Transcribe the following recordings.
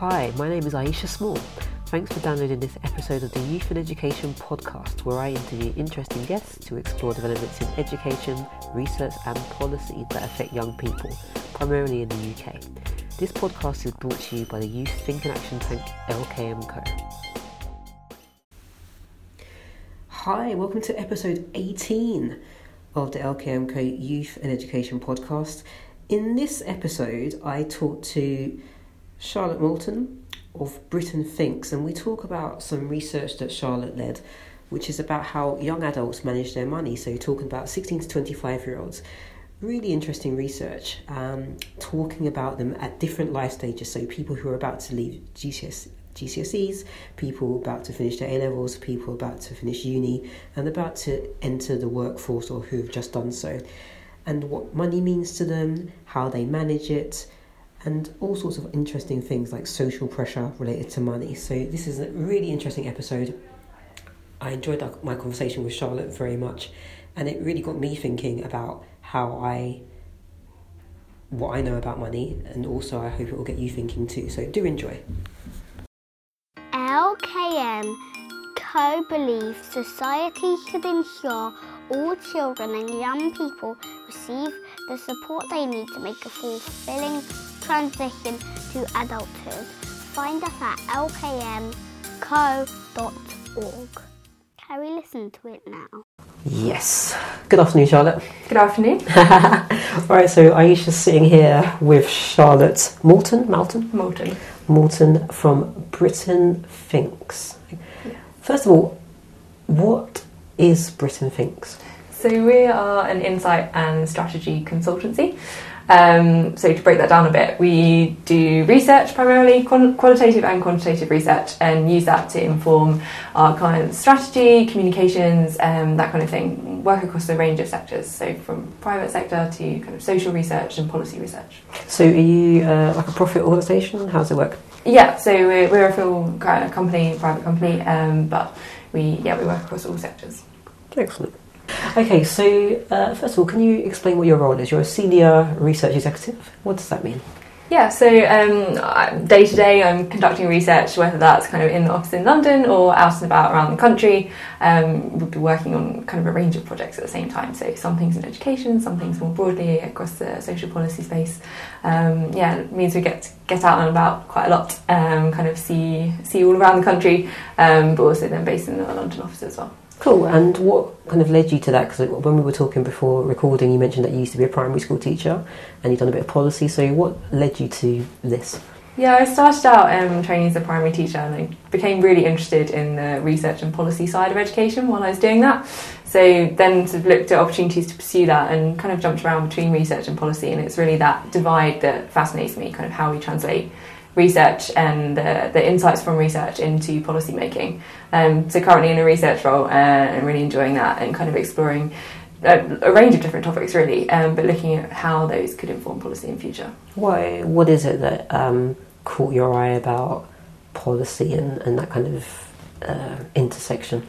Hi, my name is Iesha Small. Thanks for downloading this episode of the Youth and Education podcast, where I interview interesting guests to explore developments in education, research, and policy that affect young people, primarily in the UK. This podcast is brought to you by the Youth Think and Action Tank LKM Co. Hi, welcome to episode 18 of the LKM Co Youth and Education podcast. In this episode, I talked to Charlotte Malton of BritainThinks, and we talk about some research that Charlotte led, which is about how young adults manage their money. So, talking about 16 to 25 year olds. Really interesting research, um, talking about them at different life stages. So, people who are about to leave GCS, GCSEs, people about to finish their A levels, people about to finish uni, and about to enter the workforce or who have just done so and what money means to them, how they manage it, and all sorts of interesting things like social pressure related to money. So, this is a really interesting episode. I enjoyed my conversation with Charlotte very much, and it really got me thinking about how I what I know about money, and also I hope it will get you thinking too. So, do enjoy. LKM Co believes society should ensure all children and young people receive the support they need to make a fulfilling transition to adulthood. Find us at lkmco.org. Can we listen to it now? Yes. Good afternoon, Charlotte. Good afternoon. All right, so Iesha's sitting here with Charlotte Moulton, Moulton, Moulton. Moulton from BritainThinks. Yeah. First of all, what is BritainThinks? So we are an insight and strategy consultancy. Um, so to break that down a bit, we do research primarily, qualitative and quantitative research, and use that to inform our clients' strategy, communications, um, that kind of thing. Work across a range of sectors, so from private sector to kind of social research and policy research. So are you uh, like a profit organisation? How does it work? Yeah, so we're, we're a full company, private company, um, but we yeah we work across all sectors. Excellent. Okay, so uh, first of all, can you explain what your role is? You're a senior research executive. What does that mean? Yeah, so um, day to day, I'm conducting research, whether that's kind of in the office in London or out and about around the country. Um, we'll be working on kind of a range of projects at the same time. So some things in education, some things more broadly across the social policy space. Um, yeah, it means we get get out and about quite a lot, um, kind of see see all around the country, um, but also then based in the London office as well. Cool. And what kind of led you to that? Because when we were talking before recording, you mentioned that you used to be a primary school teacher and you've done a bit of policy. So what led you to this? Yeah, I started out um, training as a primary teacher and I became really interested in the research and policy side of education while I was doing that. So then sort of looked at opportunities to pursue that and kind of jumped around between research and policy. And it's really that divide that fascinates me, kind of how we translate research and the, the insights from research into policy making. Um, so currently in a research role uh, and really enjoying that and kind of exploring a, a range of different topics really, um, but looking at how those could inform policy in future. Why? What is it that um, caught your eye about policy and, and that kind of uh, intersection?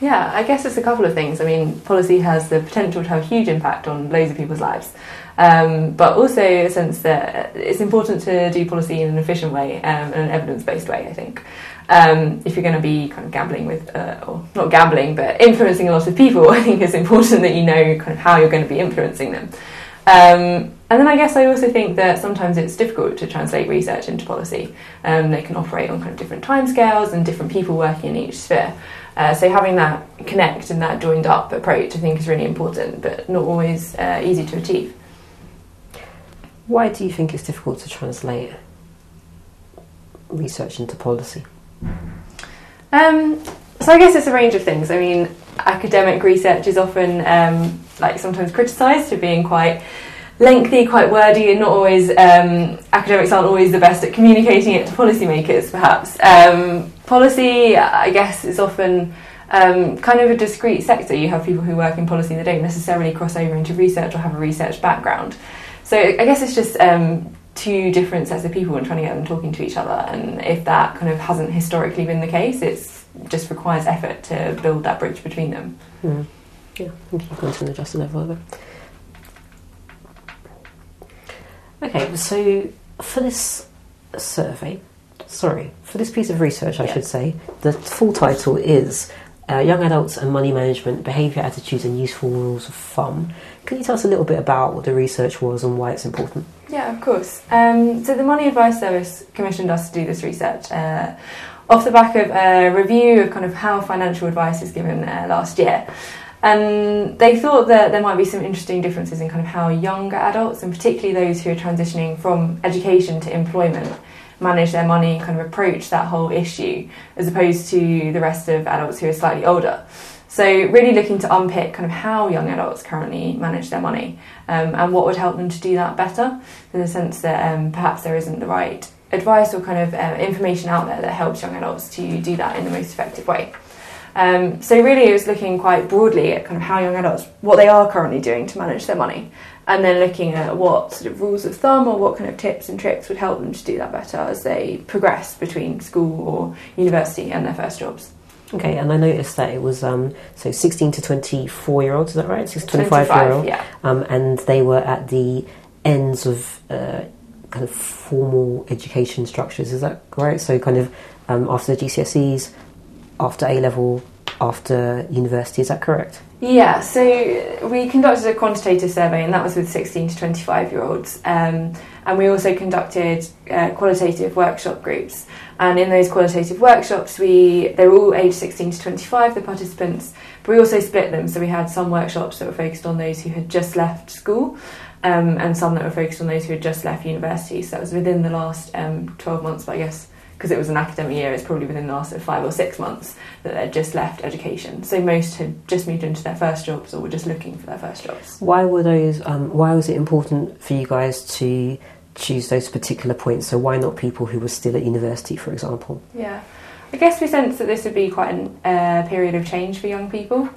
Yeah, I guess it's a couple of things. I mean, policy has the potential to have a huge impact on loads of people's lives, um, but also a sense that it's important to do policy in an efficient way um, and an evidence based way, I think. Um, if you're going to be kind of gambling with, uh, or not gambling, but influencing a lot of people, I think it's important that you know kind of how you're going to be influencing them. Um, and then I guess I also think that sometimes it's difficult to translate research into policy. Um, they can operate on kind of different timescales and different people working in each sphere. Uh, so having that connect and that joined up approach, I think, is really important, but not always uh, easy to achieve. Why do you think it's difficult to translate research into policy? Um, so I guess it's a range of things. I mean, academic research is often um, like sometimes criticised for being quite lengthy, quite wordy, and not always um, academics aren't always the best at communicating it to policymakers. Perhaps um, policy, I guess, is often um, kind of a discrete sector. You have people who work in policy that don't necessarily cross over into research or have a research background. So I guess it's just um, two different sets of people and trying to get them talking to each other. And if that kind of hasn't historically been the case, it just requires effort to build that bridge between them. Mm. Yeah, I think going to adjust the level of it. Okay, so for this survey, sorry, for this piece of research, I Yeah. should say, the full title is uh, Young Adults and Money Management Behaviour, Attitudes and Useful Rules of Thumb. Can you tell us a little bit about what the research was and why it's important? Yeah, of course. Um, so the Money Advice Service commissioned us to do this research uh, off the back of a review of kind of how financial advice is given uh, last year. And they thought that there might be some interesting differences in kind of how younger adults, and particularly those who are transitioning from education to employment, manage their money and kind of approach that whole issue, as opposed to the rest of adults who are slightly older. So, really looking to unpick kind of how young adults currently manage their money um, and what would help them to do that better, in the sense that um, perhaps there isn't the right advice or kind of uh, information out there that helps young adults to do that in the most effective way. Um, so really, it was looking quite broadly at kind of how young adults, what they are currently doing to manage their money, and then looking at what sort of rules of thumb or what kind of tips and tricks would help them to do that better as they progress between school or university and their first jobs. Okay, and I noticed that it was um, so 16 to 24 year olds, is that right? 16 to 25, year 25, old. yeah. Um, and they were at the ends of uh, kind of formal education structures, is that right? So, kind of um, after the GCSEs, after A level, after university, is that correct? Yeah, so we conducted a quantitative survey, and that was with 16 to 25 year olds. Um, and we also conducted uh, qualitative workshop groups. And in those qualitative workshops, we they were all aged 16 to 25, the participants, but we also split them. So we had some workshops that were focused on those who had just left school, um, and some that were focused on those who had just left university. So that was within the last um, 12 months, but I guess because it was an academic year, it's probably within the last sort of five or six months that they'd just left education. So most had just moved into their first jobs or were just looking for their first jobs. Why were those? Um, why was it important for you guys to choose those particular points? So why not people who were still at university, for example? Yeah, I guess we sense that this would be quite a uh, period of change for young people,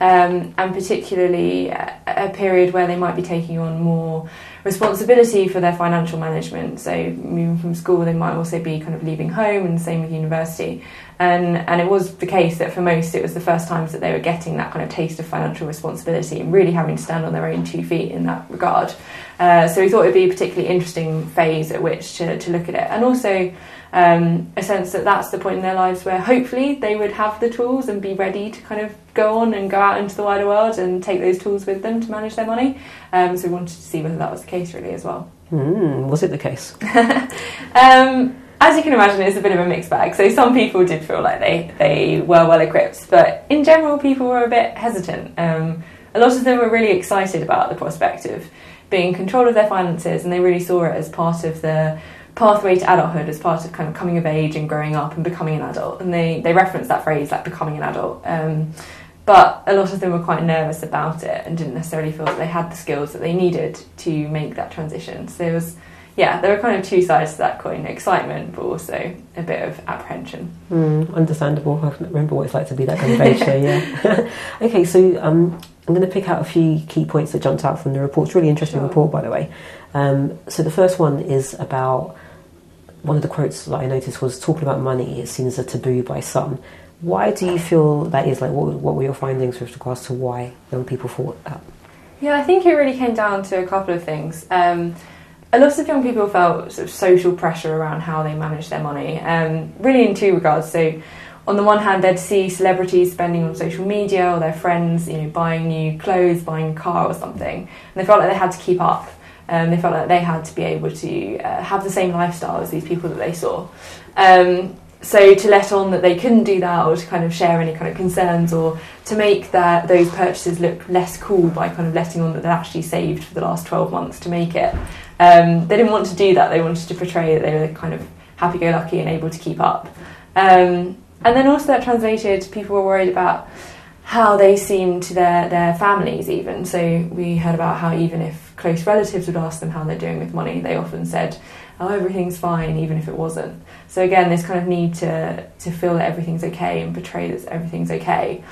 um, and particularly a, a period where they might be taking on more responsibility for their financial management. So moving from school, they might also be kind of leaving home, and same with university. And and it was the case that for most, it was the first times that they were getting that kind of taste of financial responsibility and really having to stand on their own two feet in that regard. Uh, so we thought it'd be a particularly interesting phase at which to, to look at it, and also um, a sense that that's the point in their lives where hopefully they would have the tools and be ready to kind of go on and go out into the wider world and take those tools with them to manage their money. Um, so we wanted to see whether that was the case really as well. Hmm, was it the case? Um, as you can imagine, it's a bit of a mixed bag. So some people did feel like they, they were well equipped, but in general, people were a bit hesitant. Um, a lot of them were really excited about the prospect of being in control of their finances, and they really saw it as part of the pathway to adulthood, as part of kind of coming of age and growing up and becoming an adult. And they, they referenced that phrase, like becoming an adult. Um, but a lot of them were quite nervous about it and didn't necessarily feel that they had the skills that they needed to make that transition. So there was, yeah, there were kind of two sides to that coin: excitement, but also a bit of apprehension. Hmm, understandable. I remember what it's like to be that kind of age. so yeah. okay, so um, I'm going to pick out a few key points that jumped out from the report. It's a really interesting Sure. report, by the way. Um, so the first one is about one of the quotes that I noticed was talking about money is seen as a taboo by some. Why do you feel that is? Like, what, what were your findings with regards to why young people thought that? Yeah, I think it really came down to a couple of things. Um, a lot of young people felt sort of social pressure around how they manage their money, um, really in two regards. So, on the one hand, they'd see celebrities spending on social media or their friends, you know, buying new clothes, buying a car or something, and they felt like they had to keep up. Um, they felt like they had to be able to uh, have the same lifestyle as these people that they saw. Um, so to let on that they couldn't do that, or to kind of share any kind of concerns, or to make that those purchases look less cool by kind of letting on that they'd actually saved for the last twelve months to make it. Um, they didn't want to do that. They wanted to portray that they were kind of happy-go-lucky and able to keep up. Um, and then also that translated, people were worried about how they seemed to their, their families even. So we heard about how even if close relatives would ask them how they're doing with money, they often said, oh, everything's fine, even if it wasn't. So again, this kind of need to, to feel that everything's okay and portray that everything's okay.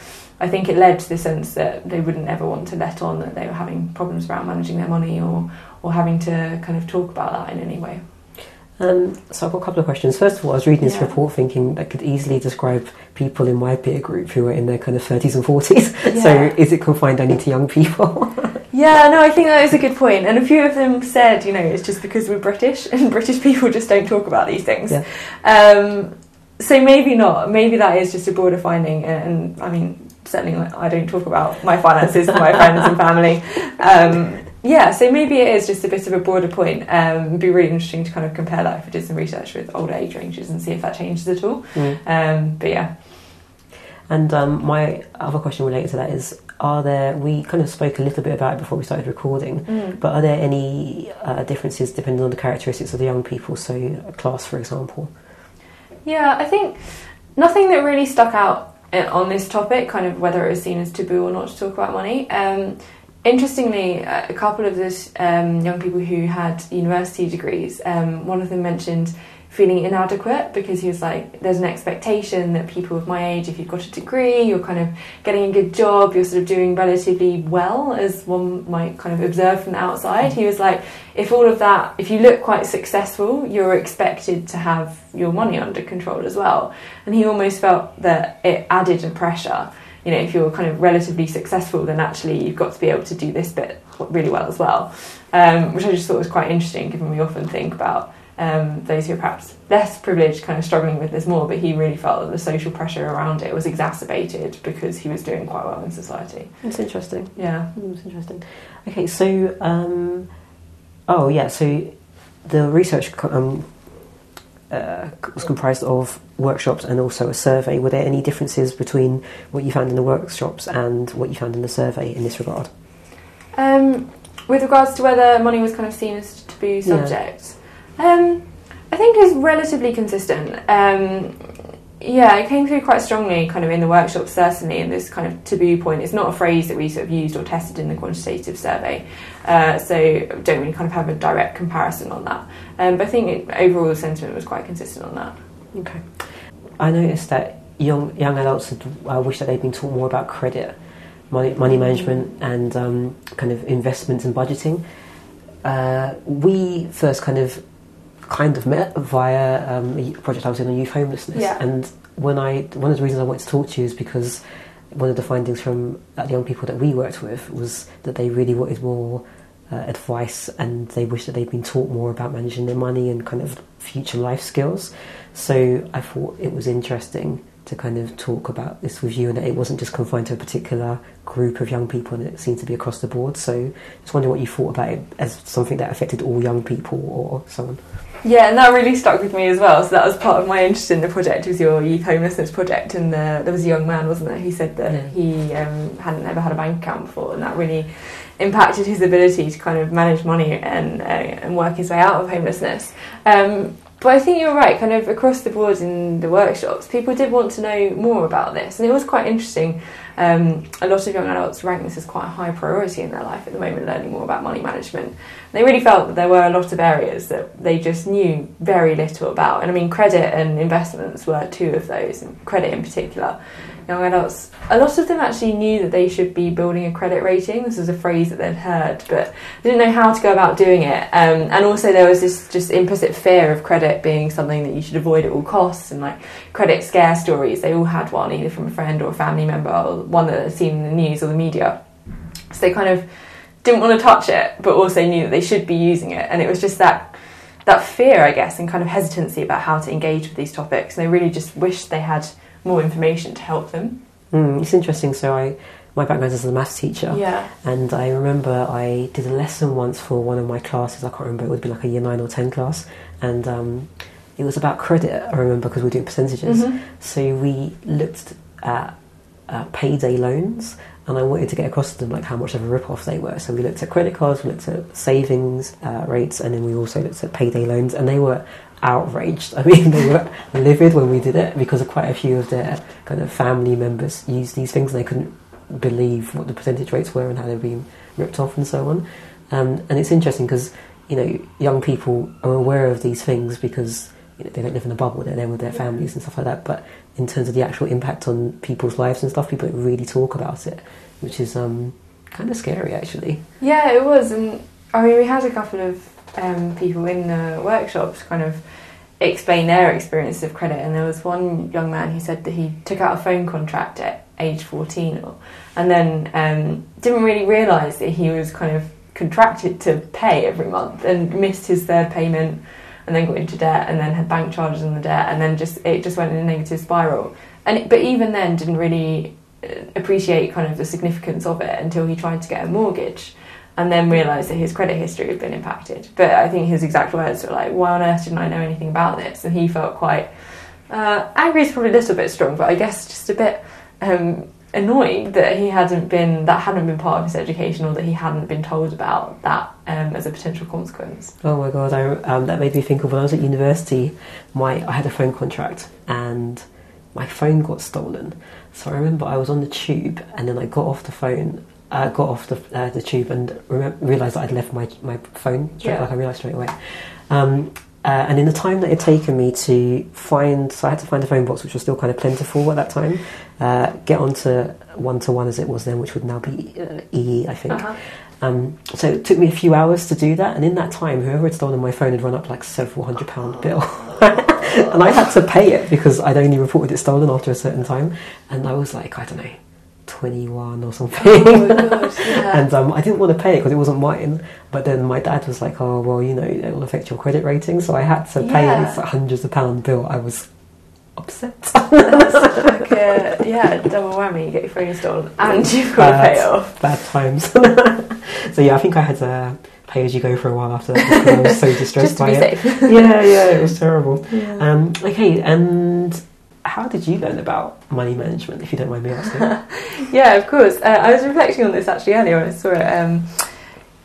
I think it led to the sense that they wouldn't ever want to let on that they were having problems around managing their money or, or having to kind of talk about that in any way. Um, so I've got a couple of questions. First of all, I was reading this Yeah. report thinking that could easily describe people in my peer group who are in their kind of 30s and 40s. Yeah. So is it confined only to young people? Yeah, no, I think that is a good point. And a few of them said, you know, it's just because we're British and British people just don't talk about these things. Yeah. Um, so maybe not. Maybe that is just a broader finding. And, and I mean, certainly I don't talk about my finances to my friends and family. Um, yeah, so maybe it is just a bit of a broader point. Um, it'd be really interesting to kind of compare that if we did some research with older age ranges and see if that changes at all. Mm. Um, but yeah. And um, my other question related to that is: Are there? We kind of spoke a little bit about it before we started recording, but are there any uh, differences depending on the characteristics of the young people? So, class, for example. Yeah, I think nothing that really stuck out uh, on this topic, kind of whether it was seen as taboo or not to talk about money. Um, interestingly, a couple of those um, young people who had university degrees, um, one of them mentioned feeling inadequate because he was like, there's an expectation that people of my age, if you've got a degree, you're kind of getting a good job, you're sort of doing relatively well, as one might kind of observe from the outside. He was like, if all of that, if you look quite successful, you're expected to have your money under control as well. And he almost felt that it added a pressure. You know, if you're kind of relatively successful, then actually you've got to be able to do this bit really well as well, um, which I just thought was quite interesting, given we often think about um, those who are perhaps less privileged kind of struggling with this more, but he really felt that the social pressure around it was exacerbated because he was doing quite well in society. It's interesting. Yeah. It's interesting. Okay, so um, oh yeah, so the research um, uh, was comprised of workshops and also a survey. Were there any differences between what you found in the workshops and what you found in the survey in this regard? Um, with regards to whether money was kind of seen as a taboo subject, um, I think it's relatively consistent. Um, yeah, it came through quite strongly kind of in the workshop, certainly, in this kind of taboo point. It's not a phrase that we sort of used or tested in the quantitative survey, uh, so don't really kind of have a direct comparison on that. Um, but I think it, overall the sentiment was quite consistent on that. Okay. I noticed that young young adults had uh, wished that they'd been taught more about credit, money, money management, and um, kind of investments and budgeting. Uh, we first kind of kind of met via um, a project I was in on youth homelessness, Yeah. and when I one of the reasons I wanted to talk to you is because one of the findings from uh, the young people that we worked with was that they really wanted more uh, advice and they wish that they'd been taught more about managing their money and kind of future life skills. So I thought it was interesting to kind of talk about this with you and that it wasn't just confined to a particular group of young people and it seemed to be across the board. So just wondering what you thought about it as something that affected all young people or so on. Yeah, and that really stuck with me as well. So that was part of my interest in the project was your youth homelessness project. And uh, there was a young man, wasn't there, who said that Yeah. he um, hadn't ever had a bank account before, and that really impacted his ability to kind of manage money and uh, and work his way out of homelessness. Um, but I think you're right. Kind of across the board in the workshops, people did want to know more about this, and it was quite interesting. Um, a lot of young adults rank this as quite a high priority in their life at the moment, learning more about money management. They really felt that there were a lot of areas that they just knew very little about. And I mean, credit and investments were two of those, and credit in particular. Young adults, a lot of them actually knew that they should be building a credit rating. This was a phrase that they'd heard, but they didn't know how to go about doing it. Um, and also, there was this just implicit fear of credit being something that you should avoid at all costs, and like credit scare stories. They all had one, either from a friend or a family member, or one that they'd seen in the news or the media. So they kind of didn't want to touch it, but also knew that they should be using it. And it was just that that fear, I guess, and kind of hesitancy about how to engage with these topics. And they really just wished they had more information to help them. Mm, it's interesting. So I, my background is as a maths teacher. Yeah. And I remember I did a lesson once for one of my classes. I can't remember. It would be like a year nine or ten class, and um, it was about credit. I remember because we were doing percentages. Mhm. So we looked at uh, payday loans, and I wanted to get across to them like how much of a rip-off they were. So we looked at credit cards, we looked at savings uh, rates, and then we also looked at payday loans, and they were outraged. I mean, they were livid when we did it because quite a few of their kind of family members used these things, and they couldn't believe what the percentage rates were and how they were being ripped off and so on. Um, and it's interesting because you know young people are aware of these things because you know, they don't live in a bubble; they're there with their families and stuff like that. But in terms of the actual impact on people's lives and stuff, people don't really talk about it, which is um, kind of scary actually. Yeah, it was, and I mean, we had a couple of um, people in the workshops kind of explain their experiences of credit, and there was one young man who said that he took out a phone contract at age 14 or, and then um, didn't really realise that he was kind of contracted to pay every month and missed his third payment and then got into debt and then had bank charges on the debt and then just it just went in a negative spiral. And it, but even then didn't really uh, appreciate kind of the significance of it until he tried to get a mortgage and then realised that his credit history had been impacted but I think his exact words were like why on earth didn't I know anything about this and he felt quite uh, angry is probably a little bit strong but I guess just a bit um, annoyed that he hadn't been that hadn't been part of his education or that he hadn't been told about that um, as a potential consequence. Oh my god, I, um, that made me think of when I was at university. My I had a phone contract and my phone got stolen. So I remember I was on the tube and then I got off the phone, uh, got off the, uh, the tube and rem- realised that I'd left my my phone. Straight, Yeah. Like I realised straight away. Um, uh, and in the time that it had taken me to find, so I had to find a phone box which was still kind of plentiful at that time. Uh, get onto One2One as it was then, which would now be uh, EE, I think. Uh-huh. Um, so it took me a few hours to do that, and in that time, whoever had stolen my phone had run up like several hundred pound bill, and I had to pay it because I'd only reported it stolen after a certain time, and I was like, I don't know, twenty one or something. Oh my god, yeah. And um, I didn't want to pay it because it wasn't mine. But then my dad was like, "Oh, well, you know, it will affect your credit rating." So I had to pay Yeah. this hundreds of pound bill. I was upset. like a, yeah, double whammy. You get your phone stolen and you've got to pay off. Bad times. so yeah, I think I had to pay as you go for a while after that because I was so distressed by it. safe. yeah, yeah, it was terrible. Yeah. Um, okay, and how did you learn about money management, if you don't mind me asking? Yeah, of course. Uh, I was reflecting on this actually earlier when I saw it. Um,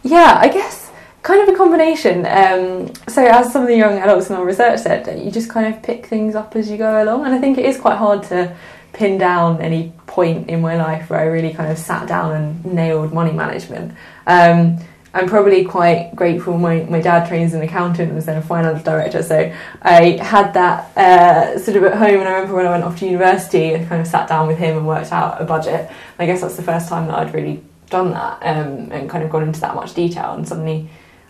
yeah, I guess kind of a combination. Um, so, as some of the young adults in our research said, you just kind of pick things up as you go along, and I think it is quite hard to pin down any point in my life where I really kind of sat down and nailed money management. Um, I'm probably quite grateful. My, my dad trains as an accountant and was then a finance director, so I had that uh, sort of at home. And I remember when I went off to university, I kind of sat down with him and worked out a budget. I guess that's the first time that I'd really done that um, and kind of gone into that much detail. And suddenly,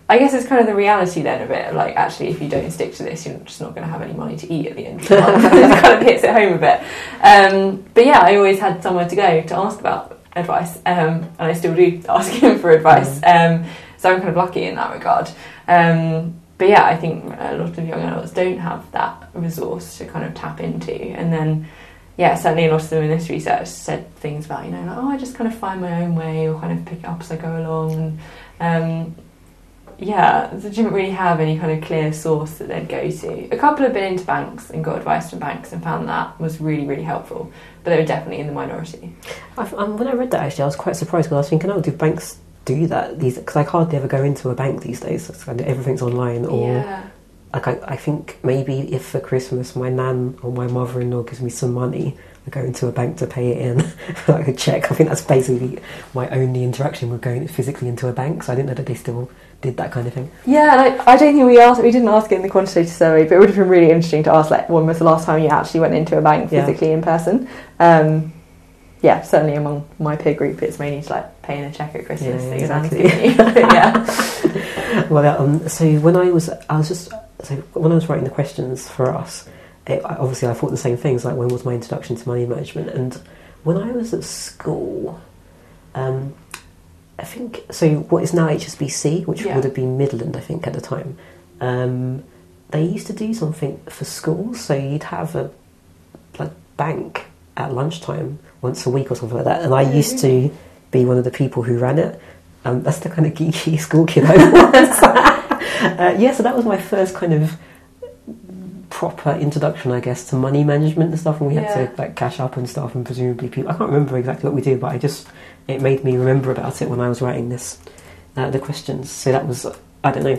I guess it's kind of the reality then of it. Like, actually, if you don't stick to this, you're just not going to have any money to eat at the end of the month. it kind of hits it home a bit. Um, but yeah, I always had somewhere to go to ask about advice, um, and I still do ask him for advice. Um, so I'm kind of lucky in that regard. Um, but yeah, I think a lot of young adults don't have that resource to kind of tap into, and then yeah, certainly a lot of them in this research said things about you know like oh I just kind of find my own way or kind of pick it up as I go along, and um, yeah, they didn't really have any kind of clear source that they'd go to. A couple have been into banks and got advice from banks and found that was really really helpful, but they were definitely in the minority. I, um, when I read that, actually, I was quite surprised because I was thinking, oh, do banks do that? These Because I hardly ever go into a bank these days. It's kind of, everything's online or. yeah. Like I, I think maybe if for Christmas my nan or my mother-in-law gives me some money, I go into a bank to pay it in, like a check. I think that's basically my only interaction with going physically into a bank. So I didn't know that they still did that kind of thing. Yeah, and I, I don't think we asked. We didn't ask it in the quantitative survey, but it would have been really interesting to ask like when was the last time you actually went into a bank Yeah. physically in person. Um, yeah, certainly among my peer group, it's mainly just like paying a check at Christmas. Yeah, exactly. yeah, Well, um, so when I was, I was just so when I was writing the questions for us, it, obviously I thought the same things. Like when was my introduction to money management? And when I was at school, um, I think so. What is now HSBC, which Yeah. would have been Midland, I think at the time. Um, they used to do something for schools, so you'd have a like bank at lunchtime once a week or something like that. And I used to be one of the people who ran it. Um, that's the kind of geeky school kid I was. uh, yeah, so that was my first kind of proper introduction, I guess, to money management and stuff. And we had Yeah. to like cash up and stuff, and presumably people. I can't remember exactly what we did, but I just it made me remember about it when I was writing this uh, the questions. So that was. I don't know.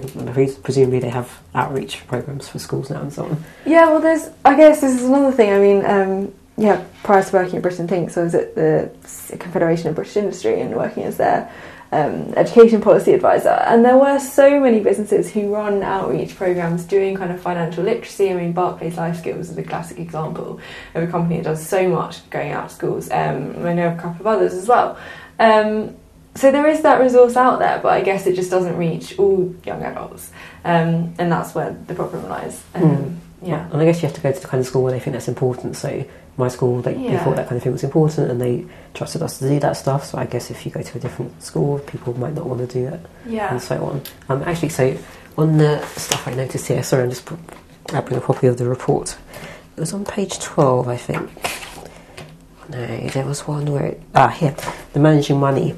Presumably, they have outreach programs for schools now and so on. yeah. Well, there's. I guess this is another thing. I mean, um, yeah. Prior to working at BritainThinks, I was at the Confederation of British Industry and working as their um, education policy advisor. And there were so many businesses who run outreach programs doing kind of financial literacy. I mean, Barclays Life Skills is a classic example of a company that does so much going out to schools. Um, I know a couple of others as well. Um, so there is that resource out there, but I guess it just doesn't reach all young adults, um, and that's where the problem lies. Um, Yeah. And I guess you have to go to the kind of school where they think that's important. So my school, they, they thought that kind of thing was important, and they trusted us to do that stuff. So I guess if you go to a different school, people might not want to do it, Yeah. and so on. Um, actually, so on the stuff I noticed here, sorry, I'm just grabbing a copy of the report. It was on page twelve, I think. No, there was one where it, ah here, the managing money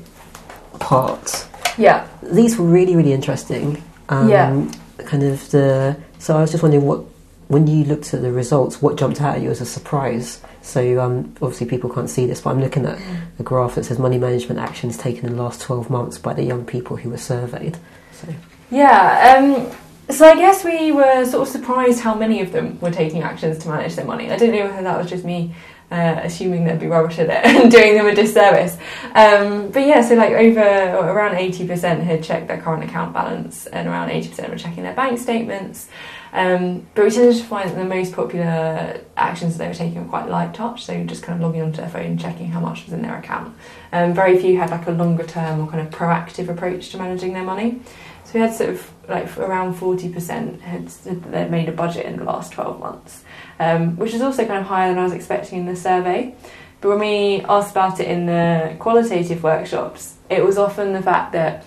part Yeah. these were really really interesting um, Yeah. kind of the so i was just wondering what when you looked at the results what jumped out at you as a surprise so um, obviously people can't see this but i'm looking at a graph that says money management actions taken in the last 12 months by the young people who were surveyed so Yeah. Um, so I guess we were sort of surprised how many of them were taking actions to manage their money. I don't know whether that was just me uh, assuming they'd be rubbish at it and doing them a disservice. Um, but yeah, so like over around 80% had checked their current account balance and around 80% were checking their bank statements. Um, but we tended to find that the most popular actions that they were taking were quite light touch, so just kind of logging onto their phone and checking how much was in their account. Um, very few had like a longer term or kind of proactive approach to managing their money. So we had sort of like around 40% had said that they'd made a budget in the last 12 months, um, which is also kind of higher than I was expecting in the survey. But when we asked about it in the qualitative workshops, it was often the fact that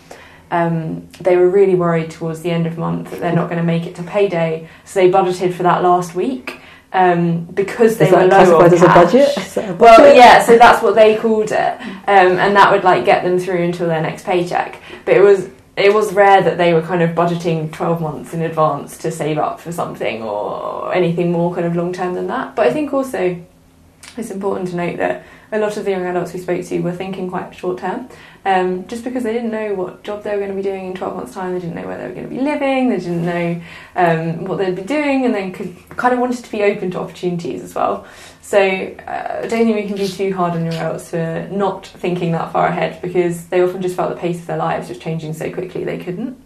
um, they were really worried towards the end of month that they're not going to make it to payday, so they budgeted for that last week um, because they were low on classified as a cash. budget Is that a Well, yeah, so that's what they called it, um, and that would like get them through until their next paycheck. But it was it was rare that they were kind of budgeting twelve months in advance to save up for something or anything more kind of long term than that. But I think also it's important to note that a lot of the young adults we spoke to were thinking quite short term, um, just because they didn't know what job they were going to be doing in 12 months' time, they didn't know where they were going to be living, they didn't know um, what they'd be doing, and then could kind of wanted to be open to opportunities as well. So uh, I don't think we can be too hard on young adults for not thinking that far ahead because they often just felt the pace of their lives was changing so quickly they couldn't.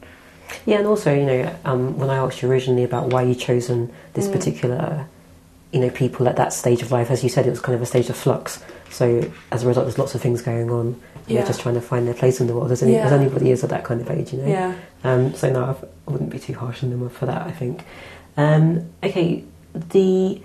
Yeah, and also, you know, um, when I asked you originally about why you chosen this Mm. particular, you know, people at that stage of life, as you said, it was kind of a stage of flux. So as a result, there's lots of things going on. Yeah. They're just trying to find their place in the world, as, any, as Yeah. anybody is at that kind of age, you know. Yeah. Um, so no, I've- I wouldn't be too harsh on them for that. I think. Um, okay, the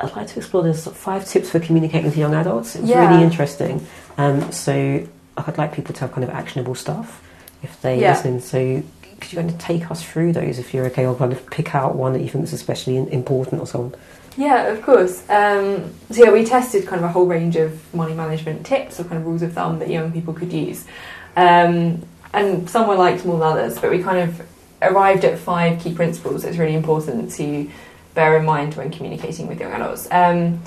I'd like to explore this five tips for communicating with young adults. It's Yeah. really interesting. Um, so I'd like people to have kind of actionable stuff if they Yeah. listen. So could you kind of take us through those if you're okay, or kind of pick out one that you think is especially important or so on? Yeah, of course. Um, so yeah, we tested kind of a whole range of money management tips or kind of rules of thumb that young people could use, um, and some were liked more than others. But we kind of arrived at five key principles that's really important to bear in mind when communicating with young adults. Um,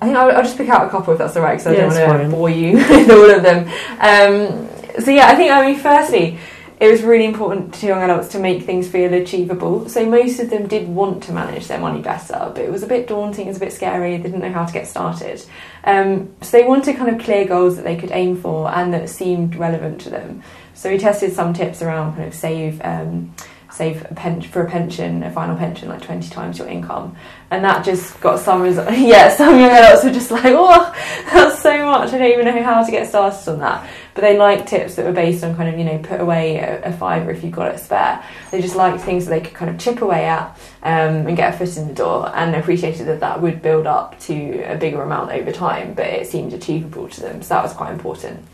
I think I'll, I'll just pick out a couple if that's all right, because I Yeah, don't want to bore you with all of them. Um, so yeah, I think I mean, firstly, it was really important to young adults to make things feel achievable. So most of them did want to manage their money better, but it was a bit daunting, it was a bit scary, they didn't know how to get started. Um, so they wanted kind of clear goals that they could aim for and that seemed relevant to them. So we tested some tips around kind of save. Um, Save a pen- for a pension, a final pension, like 20 times your income. And that just got some result. Yeah, some young adults were just like, oh, that's so much. I don't even know how to get started on that. But they liked tips that were based on kind of, you know, put away a, a fiver if you've got it spare. They just liked things that they could kind of chip away at um, and get a foot in the door and appreciated that that would build up to a bigger amount over time, but it seemed achievable to them. So that was quite important.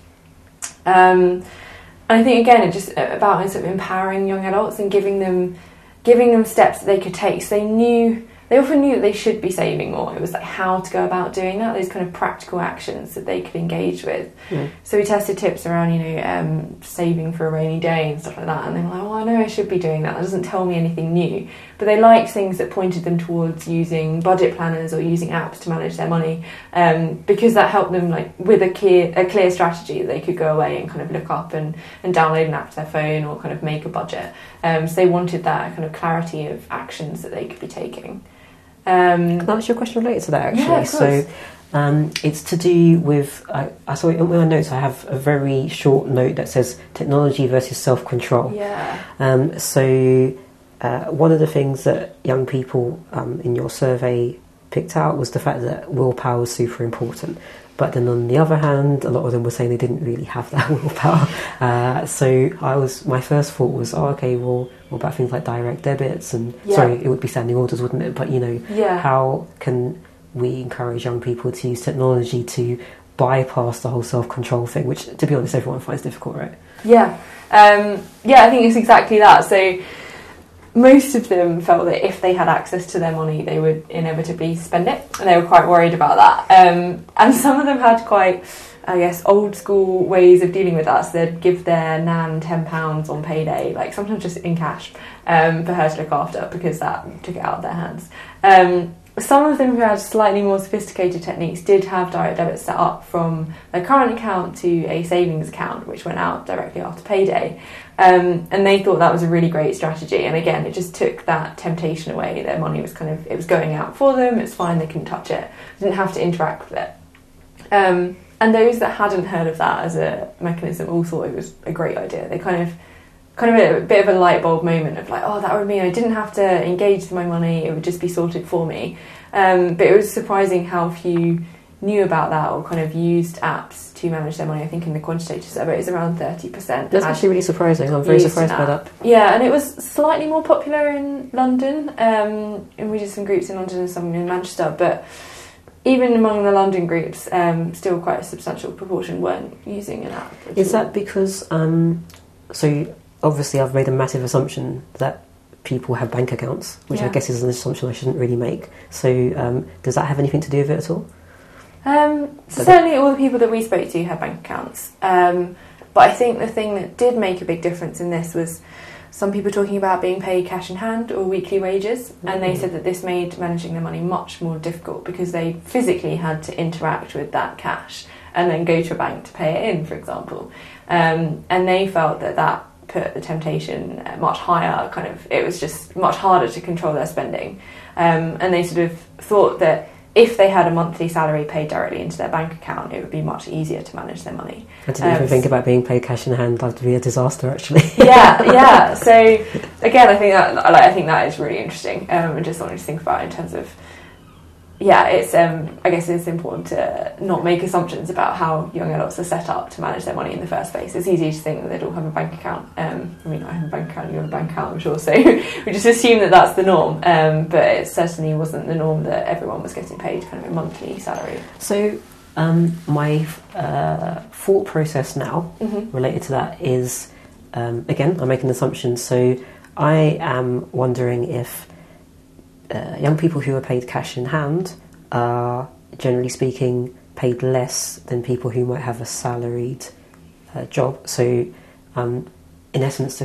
Um, and I think again, it's just about sort of empowering young adults and giving them giving them steps that they could take. So they knew they often knew that they should be saving more. It was like how to go about doing that. Those kind of practical actions that they could engage with. Yeah. So we tested tips around, you know, um, saving for a rainy day and stuff like that. And they were like, "Well, I know I should be doing that. That doesn't tell me anything new." But they liked things that pointed them towards using budget planners or using apps to manage their money, um, because that helped them like with a clear a clear strategy. They could go away and kind of look up and and download an app to their phone or kind of make a budget. Um, so they wanted that kind of clarity of actions that they could be taking. Um, Can I ask you a question related to that actually? Yeah, of so um, it's to do with I, I saw in my notes I have a very short note that says technology versus self control. yeah. Um, so, uh, one of the things that young people um, in your survey picked out was the fact that willpower was super important. But then on the other hand, a lot of them were saying they didn't really have that willpower. Uh, so I was my first thought was, oh, okay, well, what about things like direct debits and Yeah. sorry, it would be standing orders, wouldn't it? But you know, Yeah. how can we encourage young people to use technology to bypass the whole self-control thing, which, to be honest, everyone finds difficult, right? Yeah, um, yeah, I think it's exactly that. So most of them felt that if they had access to their money, they would inevitably spend it, and they were quite worried about that. Um, and some of them had quite, I guess, old school ways of dealing with that. So they'd give their nan ten pounds on payday, like sometimes just in cash, um, for her to look after because that took it out of their hands. Um, some of them who had slightly more sophisticated techniques did have direct debits set up from their current account to a savings account, which went out directly after payday. Um, and they thought that was a really great strategy. And again, it just took that temptation away. Their money was kind of it was going out for them. It's fine. They couldn't touch it. Didn't have to interact with it. Um, and those that hadn't heard of that as a mechanism all thought it was a great idea. They kind of kind of a, bit of a light bulb moment of like, oh, that would mean I didn't have to engage with my money; it would just be sorted for me. Um, but it was surprising how few knew about that or kind of used apps to manage their money. I think in the quantitative survey, it's around thirty percent. That's actually really surprising. I'm very surprised by that. Yeah, and it was slightly more popular in London. Um, and we did some groups in London and some in Manchester, but even among the London groups, um, still quite a substantial proportion weren't using an app. Is all. that because, um, so obviously I've made a massive assumption that people have bank accounts, which I guess is an assumption I shouldn't really make. So um, does that have anything to do with it at all? Um, so certainly, all the people that we spoke to had bank accounts. Um, but I think the thing that did make a big difference in this was some people talking about being paid cash in hand or weekly wages, and they Mhm. said that this made managing their money much more difficult because they physically had to interact with that cash and then go to a bank to pay it in, for example. Um, and they felt that that put the temptation uh, much higher. Kind of, it was just much harder to control their spending. Um, and they sort of thought that if they had a monthly salary paid directly into their bank account, it would be much easier to manage their money. I didn't even Um, think about being paid cash in hand. That would be a disaster, actually. yeah, yeah. So again, I think that like, I think that is really interesting, um, and just something to think about in terms of yeah, it's um, I guess it's important to not make assumptions about how young adults are set up to manage their money in the first place. It's easy to think that they'd all have a bank account. Um, I mean, I have a bank account, you have a bank account, I'm sure. So we just assume that that's the norm, um, but it certainly wasn't the norm that everyone was getting paid kind of a monthly salary. So um, my uh, thought process now Mm-hmm. related to that is, um, again, I'm making assumptions. So I am wondering if uh, young people who are paid cash in hand are, generally speaking, paid less than people who might have a salaried uh, job. So, um, in essence,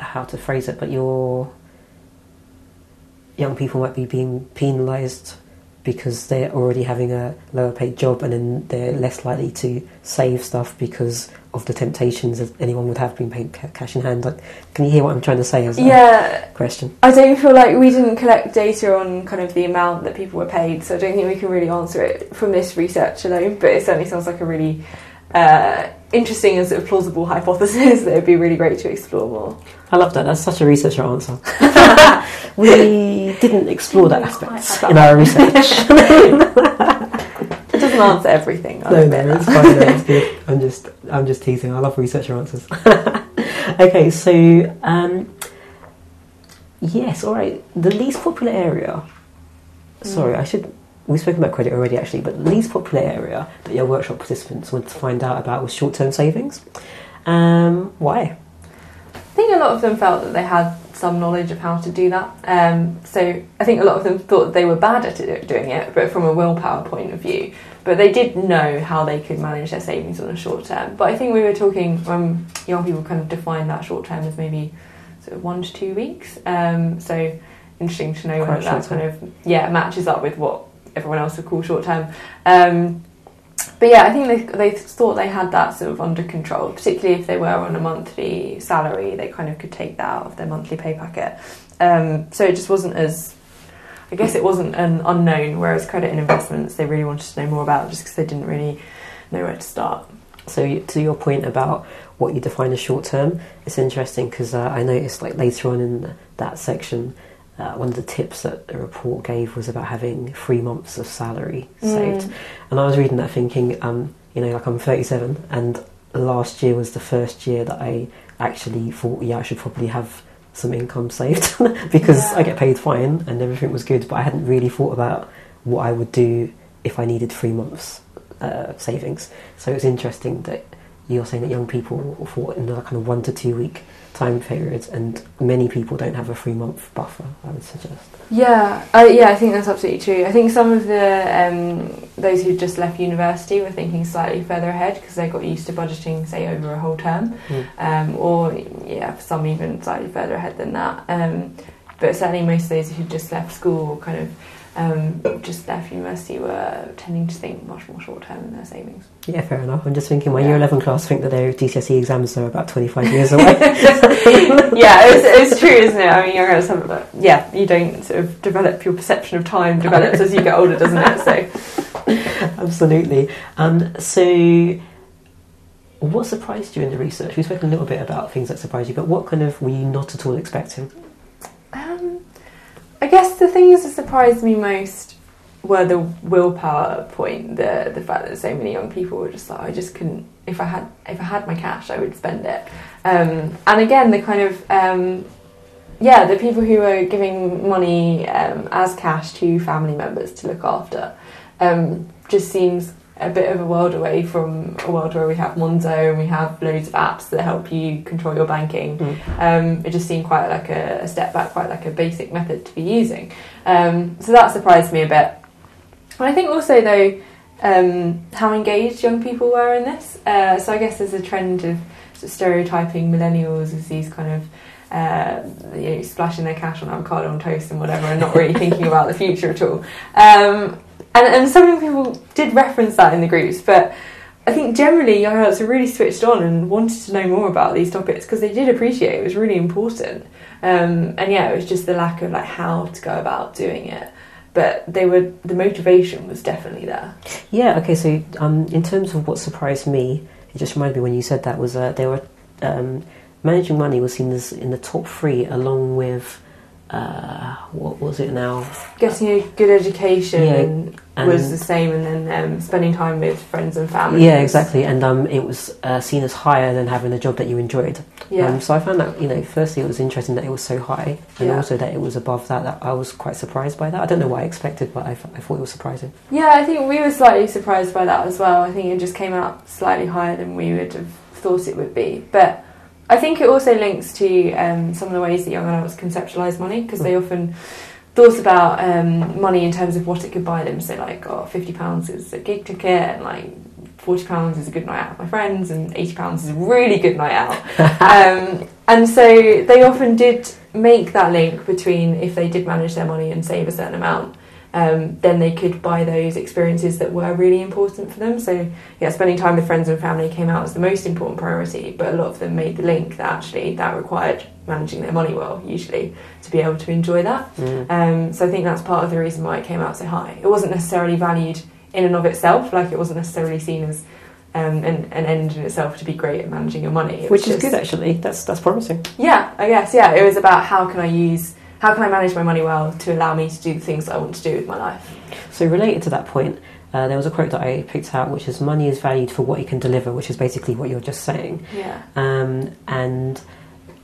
how to phrase it, but your young people might be being penalised because they're already having a lower paid job and then they're less likely to save stuff because of the temptations that anyone would have been paid cash in hand. Like, can you hear what I'm trying to say as a Yeah, question? I don't feel like we didn't collect data on kind of the amount that people were paid, so I don't think we can really answer it from this research alone. But it certainly sounds like a really uh, interesting and sort of plausible hypothesis that would be really great to explore more. I love that. That's such a researcher answer. we didn't explore that Didn't quite aspect in our research. Answer everything. I'll no, no, it's fine. No, it's good. I'm just, I'm just teasing. I love researcher answers. okay, so um, yes, all right. The least popular area. Sorry, I should. We've spoken about credit already, actually, but the least popular area that your workshop participants wanted to find out about was short-term savings. Um, why? I think a lot of them felt that they had some knowledge of how to do that. Um, so I think a lot of them thought they were bad at it, doing it, but from a willpower point of view. But they did know how they could manage their savings on a short term. But I think we were talking when young people kind of define that short term as maybe sort of one to two weeks. Um, so interesting to know whether that kind of yeah matches up with what everyone else would call short term. Um, but yeah, I think they, they thought they had that sort of under control, particularly if they were on a monthly salary, they kind of could take that out of their monthly pay packet. Um, so it just wasn't as, I guess it wasn't an unknown, whereas credit and investments they really wanted to know more about just because they didn't really know where to start. So to your point about what you define as short term, it's interesting because uh, I noticed like later on in that section, uh, one of the tips that the report gave was about having three months of salary saved. Mm. And I was reading that thinking, um, you know, like I'm 37, and last year was the first year that I actually thought, yeah, I should probably have some income saved because Yeah. I get paid fine and everything was good, but I hadn't really thought about what I would do if I needed three months uh, savings. So it's interesting that you're saying that young people thought in a kind of one to two week time periods, and many people don't have a three month buffer. I would suggest. Yeah, uh, yeah, I think that's absolutely true. I think some of the um, those who just left university were thinking slightly further ahead because they got used to budgeting, say, over a whole term, Mm. um, or yeah, some even slightly further ahead than that. Um, but certainly, most of those who just left school, kind of um, just left university, were tending to think much more short term in their savings. Yeah, fair enough. I'm just thinking my Yeah. year 11 class think that their GCSE exams are about 25 years away. yeah, it's, it's true, isn't it? I mean, you're some. Yeah, you don't sort of develop your perception of time develops as you get older, doesn't it? So. Absolutely. Um, so, what surprised you in the research? We spoke a little bit about things that surprised you, but what kind of were you not at all expecting? Um, I guess the things that surprised me most were the willpower point, the the fact that so many young people were just like, I just couldn't. If I had if I had my cash, I would spend it. Um, and again, the kind of um, yeah, the people who are giving money um, as cash to family members to look after um, just seems a bit of a world away from a world where we have Monzo and we have loads of apps that help you control your banking. Um, it just seemed quite like a, a step back, quite like a basic method to be using. Um, so that surprised me a bit. And I think also though um, how engaged young people were in this. Uh, so I guess there's a trend of, sort of stereotyping millennials as these kind of uh, you know, splashing their cash on avocado on toast and whatever, and not really thinking about the future at all. Um, and, and some people did reference that in the groups, but I think generally young adults are really switched on and wanted to know more about these topics because they did appreciate it. It was really important. Um, and yeah, it was just the lack of like how to go about doing it. But they were the motivation was definitely there. Yeah, okay, so um, in terms of what surprised me, it just reminded me when you said that was uh, they were um, managing money was seen as in the top three along with uh, what was it now? Getting a good education Yeah, and And was the same, and then um, spending time with friends and family. yeah, exactly, and um, it was uh, seen as higher than having a job that you enjoyed. Yeah, Um, so I found that you know, firstly, it was interesting that it was so high, and Yeah. also that it was above that. That I was quite surprised by that. I don't know what I expected, but I thought it was surprising. yeah. I think we were slightly surprised by that as well. I think it just came out slightly higher than we would have thought it would be, but. I think it also links to um, some of the ways that young adults conceptualise money because they often thought about um, money in terms of what it could buy them. So, like, oh, £50 is a gig ticket, and like £40 is a good night out with my friends, and £80 is a really good night out. um, and so they often did make that link between if they did manage their money and save a certain amount, um, then they could buy those experiences that were really important for them. So, yeah, spending time with friends and family came out as the most important priority, but a lot of them made the link that actually that required managing their money well, usually, to be able to enjoy that. Mm. Um, so I think that's part of the reason why it came out so high. It wasn't necessarily valued in and of itself, like it wasn't necessarily seen as um, an, an end in itself to be great at managing your money. Which is just- good, actually. That's that's promising. Yeah, I guess. Yeah, it was about how can I use, how can I manage my money well to allow me to do the things that I want to do with my life. So related to that point, uh, there was a quote that I picked out, which is "Money is valued for what it can deliver," which is basically what you're just saying. Yeah. Um, and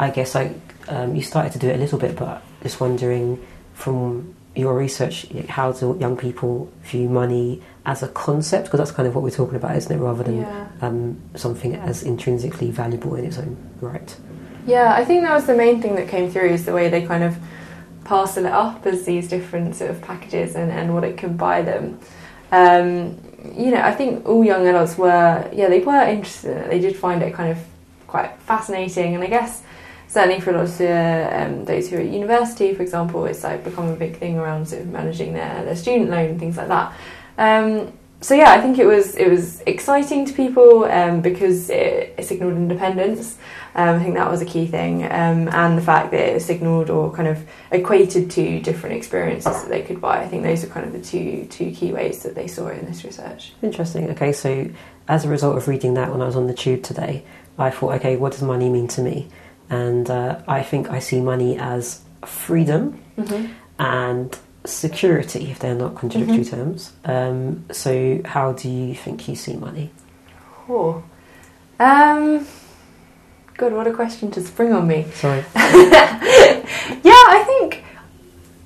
I guess I um, you started to do it a little bit, but just wondering from your research, how do young people view money as a concept? Because that's kind of what we're talking about, isn't it? Rather than Yeah. um, something as intrinsically valuable in its own right. Yeah, I think that was the main thing that came through is the way they kind of parcel it up as these different sort of packages and, and what it can buy them. Um, you know, I think all young adults were, yeah, they were interested in it. They did find it kind of quite fascinating, and I guess certainly for lots of um, those who are at university, for example, it's like become a big thing around sort of managing their, their student loan and things like that. Um, so yeah, I think it was it was exciting to people um, because it, it signalled independence. Um, I think that was a key thing, um, and the fact that it signalled or kind of equated to different experiences that they could buy. I think those are kind of the two two key ways that they saw it in this research. Interesting. Okay, so as a result of reading that when I was on the tube today, I thought, okay, what does money mean to me? And uh, I think I see money as freedom Mhm. and security, if they're not contradictory Mhm. terms. Um, so, how do you think you see money? Cool. Um, God, what a question to spring on me. Sorry. yeah, I think.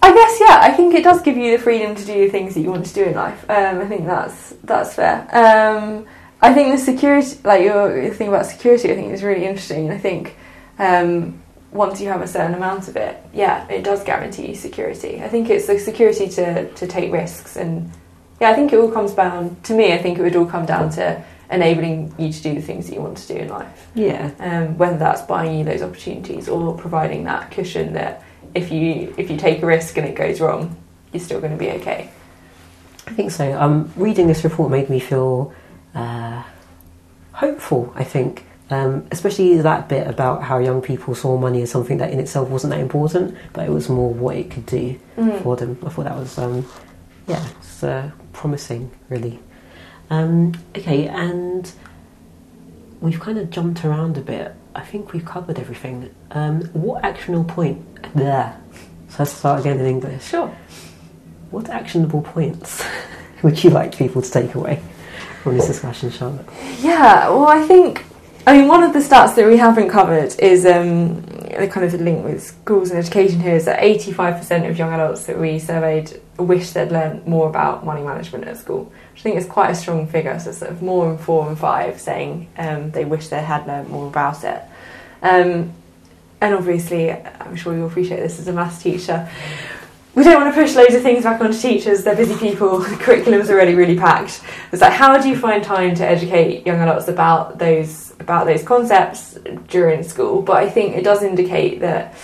I guess yeah. I think it does give you the freedom to do the things that you want to do in life. Um, I think that's that's fair. Um, I think the security, like your your thing about security, I think is really interesting. I think um, once you have a certain amount of it, yeah, it does guarantee you security. I think it's the security to to take risks, and yeah, I think it all comes down to me. I think it would all come down to enabling you to do the things that you want to do in life Yeah. um, whether that's buying you those opportunities or providing that cushion that if you if you take a risk and it goes wrong, you're still going to be okay. I think so. Um, reading this report made me feel uh, hopeful, I think. Um, especially that bit about how young people saw money as something that in itself wasn't that important, but it was more what it could do Mm. for them. I thought that was, um, yeah, it's uh, promising, really. Um, okay, and we've kind of jumped around a bit. I think we've covered everything. Um, what actionable point? There. So let's start again in English. Sure. What actionable points would you like people to take away from this discussion, Charlotte? Yeah. Well, I think. I mean, one of the stats that we haven't covered is um, the kind of the link with schools and education here is that 85% of young adults that we surveyed wish they'd learned more about money management at school, which I think is quite a strong figure. So, sort of more than four and five saying um, they wish they had learned more about it. Um, and obviously, I'm sure you'll appreciate this as a maths teacher. We don't want to push loads of things back onto teachers. They're busy people. The curriculum's already really packed. It's like, how do you find time to educate young adults about those about those concepts during school? But I think it does indicate that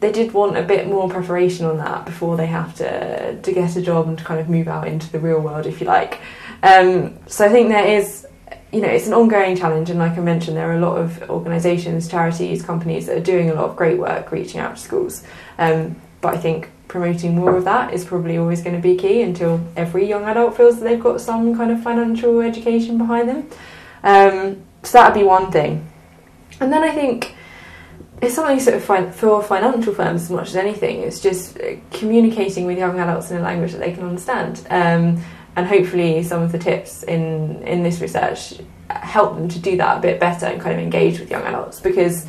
they did want a bit more preparation on that before they have to to get a job and to kind of move out into the real world, if you like. Um, so I think there is, you know, it's an ongoing challenge, and like I mentioned, there are a lot of organisations, charities, companies that are doing a lot of great work reaching out to schools. Um, but I think promoting more of that is probably always going to be key until every young adult feels that they've got some kind of financial education behind them. Um, so that would be one thing. And then I think it's something sort of for financial firms as much as anything. It's just uh, communicating with young adults in a language that they can understand. Um, and hopefully, some of the tips in in this research help them to do that a bit better and kind of engage with young adults because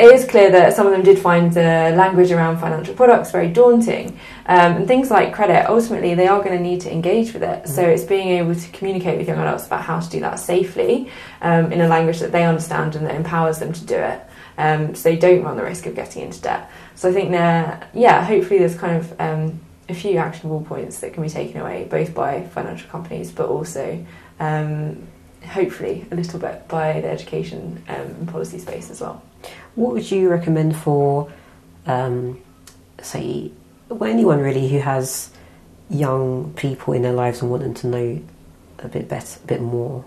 it is clear that some of them did find the language around financial products very daunting. Um, and things like credit, ultimately, they are going to need to engage with it. So it's being able to communicate with young adults about how to do that safely um, in a language that they understand and that empowers them to do it. Um, so they don't run the risk of getting into debt. So I think there, yeah, hopefully there's kind of um, a few actionable points that can be taken away, both by financial companies, but also um, hopefully a little bit by the education um, and policy space as well. What would you recommend for, um, say, well, anyone really who has young people in their lives and want them to know a bit better, a bit more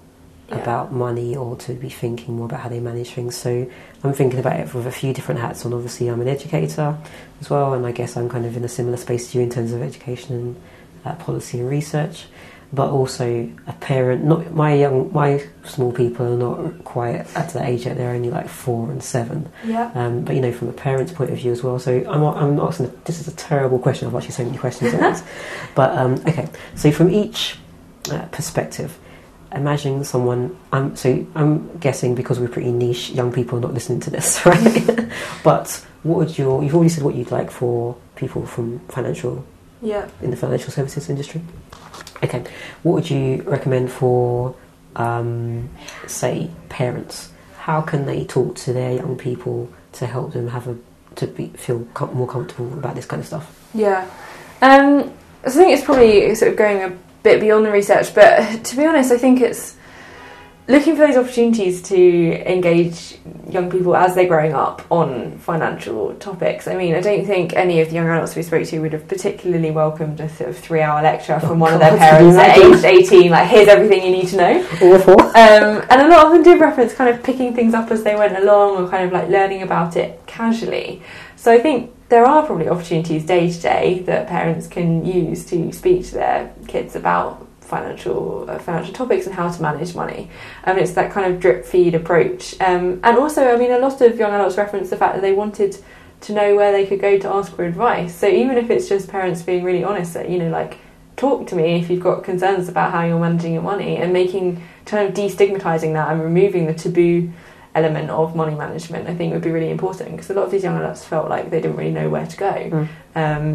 Yeah. about money or to be thinking more about how they manage things? So I'm thinking about it with a few different hats on. Obviously, I'm an educator as well, and I guess I'm kind of in a similar space to you in terms of education and uh, policy and research. But also a parent. Not my young, my small people are not quite at that age yet. They're only like four and seven. Yeah. Um, but you know, from a parent's point of view as well. So I'm, I'm asking. This is a terrible question. I've actually so many questions at once. But um, okay, so from each uh, perspective, imagine someone. I'm so I'm guessing because we're pretty niche. Young people are not listening to this, right? but what would your? You've already said what you'd like for people from financial Yeah. in the financial services industry. Okay, what would you recommend for, um, say, parents? How can they talk to their young people to help them have a to be feel com- more comfortable about this kind of stuff? Yeah. Um, I think it's probably sort of going a bit beyond the research, but to be honest, I think it's looking for those opportunities to engage young people as they're growing up on financial topics. I mean, I don't think any of the young adults we spoke to would have particularly welcomed a sort of three-hour lecture from Oh, one of their parents at age 18, like, here's everything you need to know. Awful. Um, and a lot of them did reference kind of picking things up as they went along or kind of like learning about it casually. So I think there are probably opportunities day to day that parents can use to speak to their kids about financial uh, financial topics and how to manage money. And it's that kind of drip feed approach. Um, and also, I mean, a lot of young adults reference the fact that they wanted to know where they could go to ask for advice. So even if it's just parents being really honest that, you know, like, talk to me if you've got concerns about how you're managing your money and making, kind of destigmatizing that and removing the taboo element of money management, I think would be really important because a lot of these young adults felt like they didn't really know where to go. Mm. Um,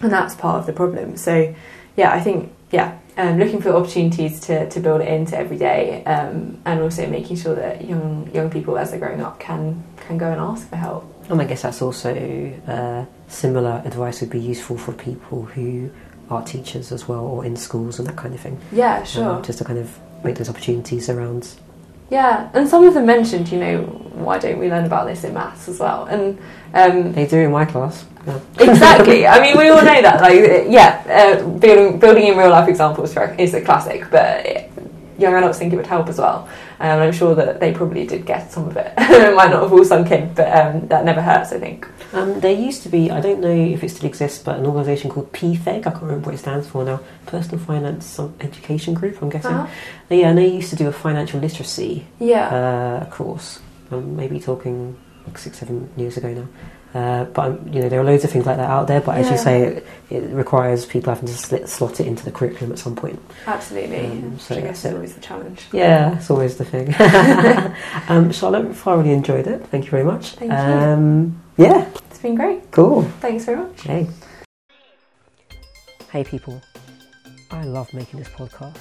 and that's part of the problem. So, yeah, I think, yeah, um, looking for opportunities to, to build it into every day um, and also making sure that young young people as they're growing up can can go and ask for help. And I guess that's also uh, similar advice would be useful for people who are teachers as well or in schools and that kind of thing. Yeah, sure. Um, just to kind of make those opportunities around. Yeah, and some of them mentioned, you know, why don't we learn about this in maths as well? And um, They do in my class. Yeah. exactly. I mean, we all know that. Like, yeah, uh, building building in real life examples for- is a classic, but it, young adults think it would help as well. And I'm sure that they probably did get some of it. it might not have all sunk in, but um, that never hurts. I think. Um, there used to be, I don't know if it still exists, but an organisation called PFEG, I can't remember what it stands for now, Personal Finance Education Group, I'm guessing. Uh-huh. Yeah, and they used to do a financial literacy Yeah. uh, course. Um, maybe talking like six, seven years ago now. Uh, but um, you know there are loads of things like that out there. But as you say, it, it requires people having to slit, slot it into the curriculum at some point. Absolutely. Um, so guess is always the challenge. Yeah, it's always the thing. um, Charlotte, I thoroughly enjoyed it. Thank you very much. Thank you. um, Yeah, It's been great. cool. Thanks very much. Hey. Hey people, I love making this podcast.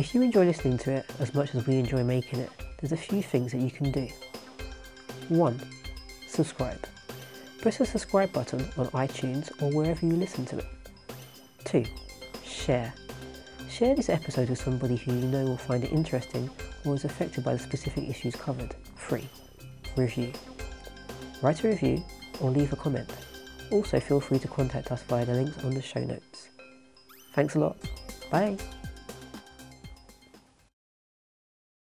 If you enjoy listening to it as much as we enjoy making it, there's a few things that you can do. 1. Subscribe. Press the subscribe button on iTunes or wherever you listen to it. 2. Share. Share this episode with somebody who you know will find it interesting or is affected by the specific issues covered. 3. Review. Write a review or leave a comment. Also, feel free to contact us via the links on the show notes. Thanks a lot. Bye.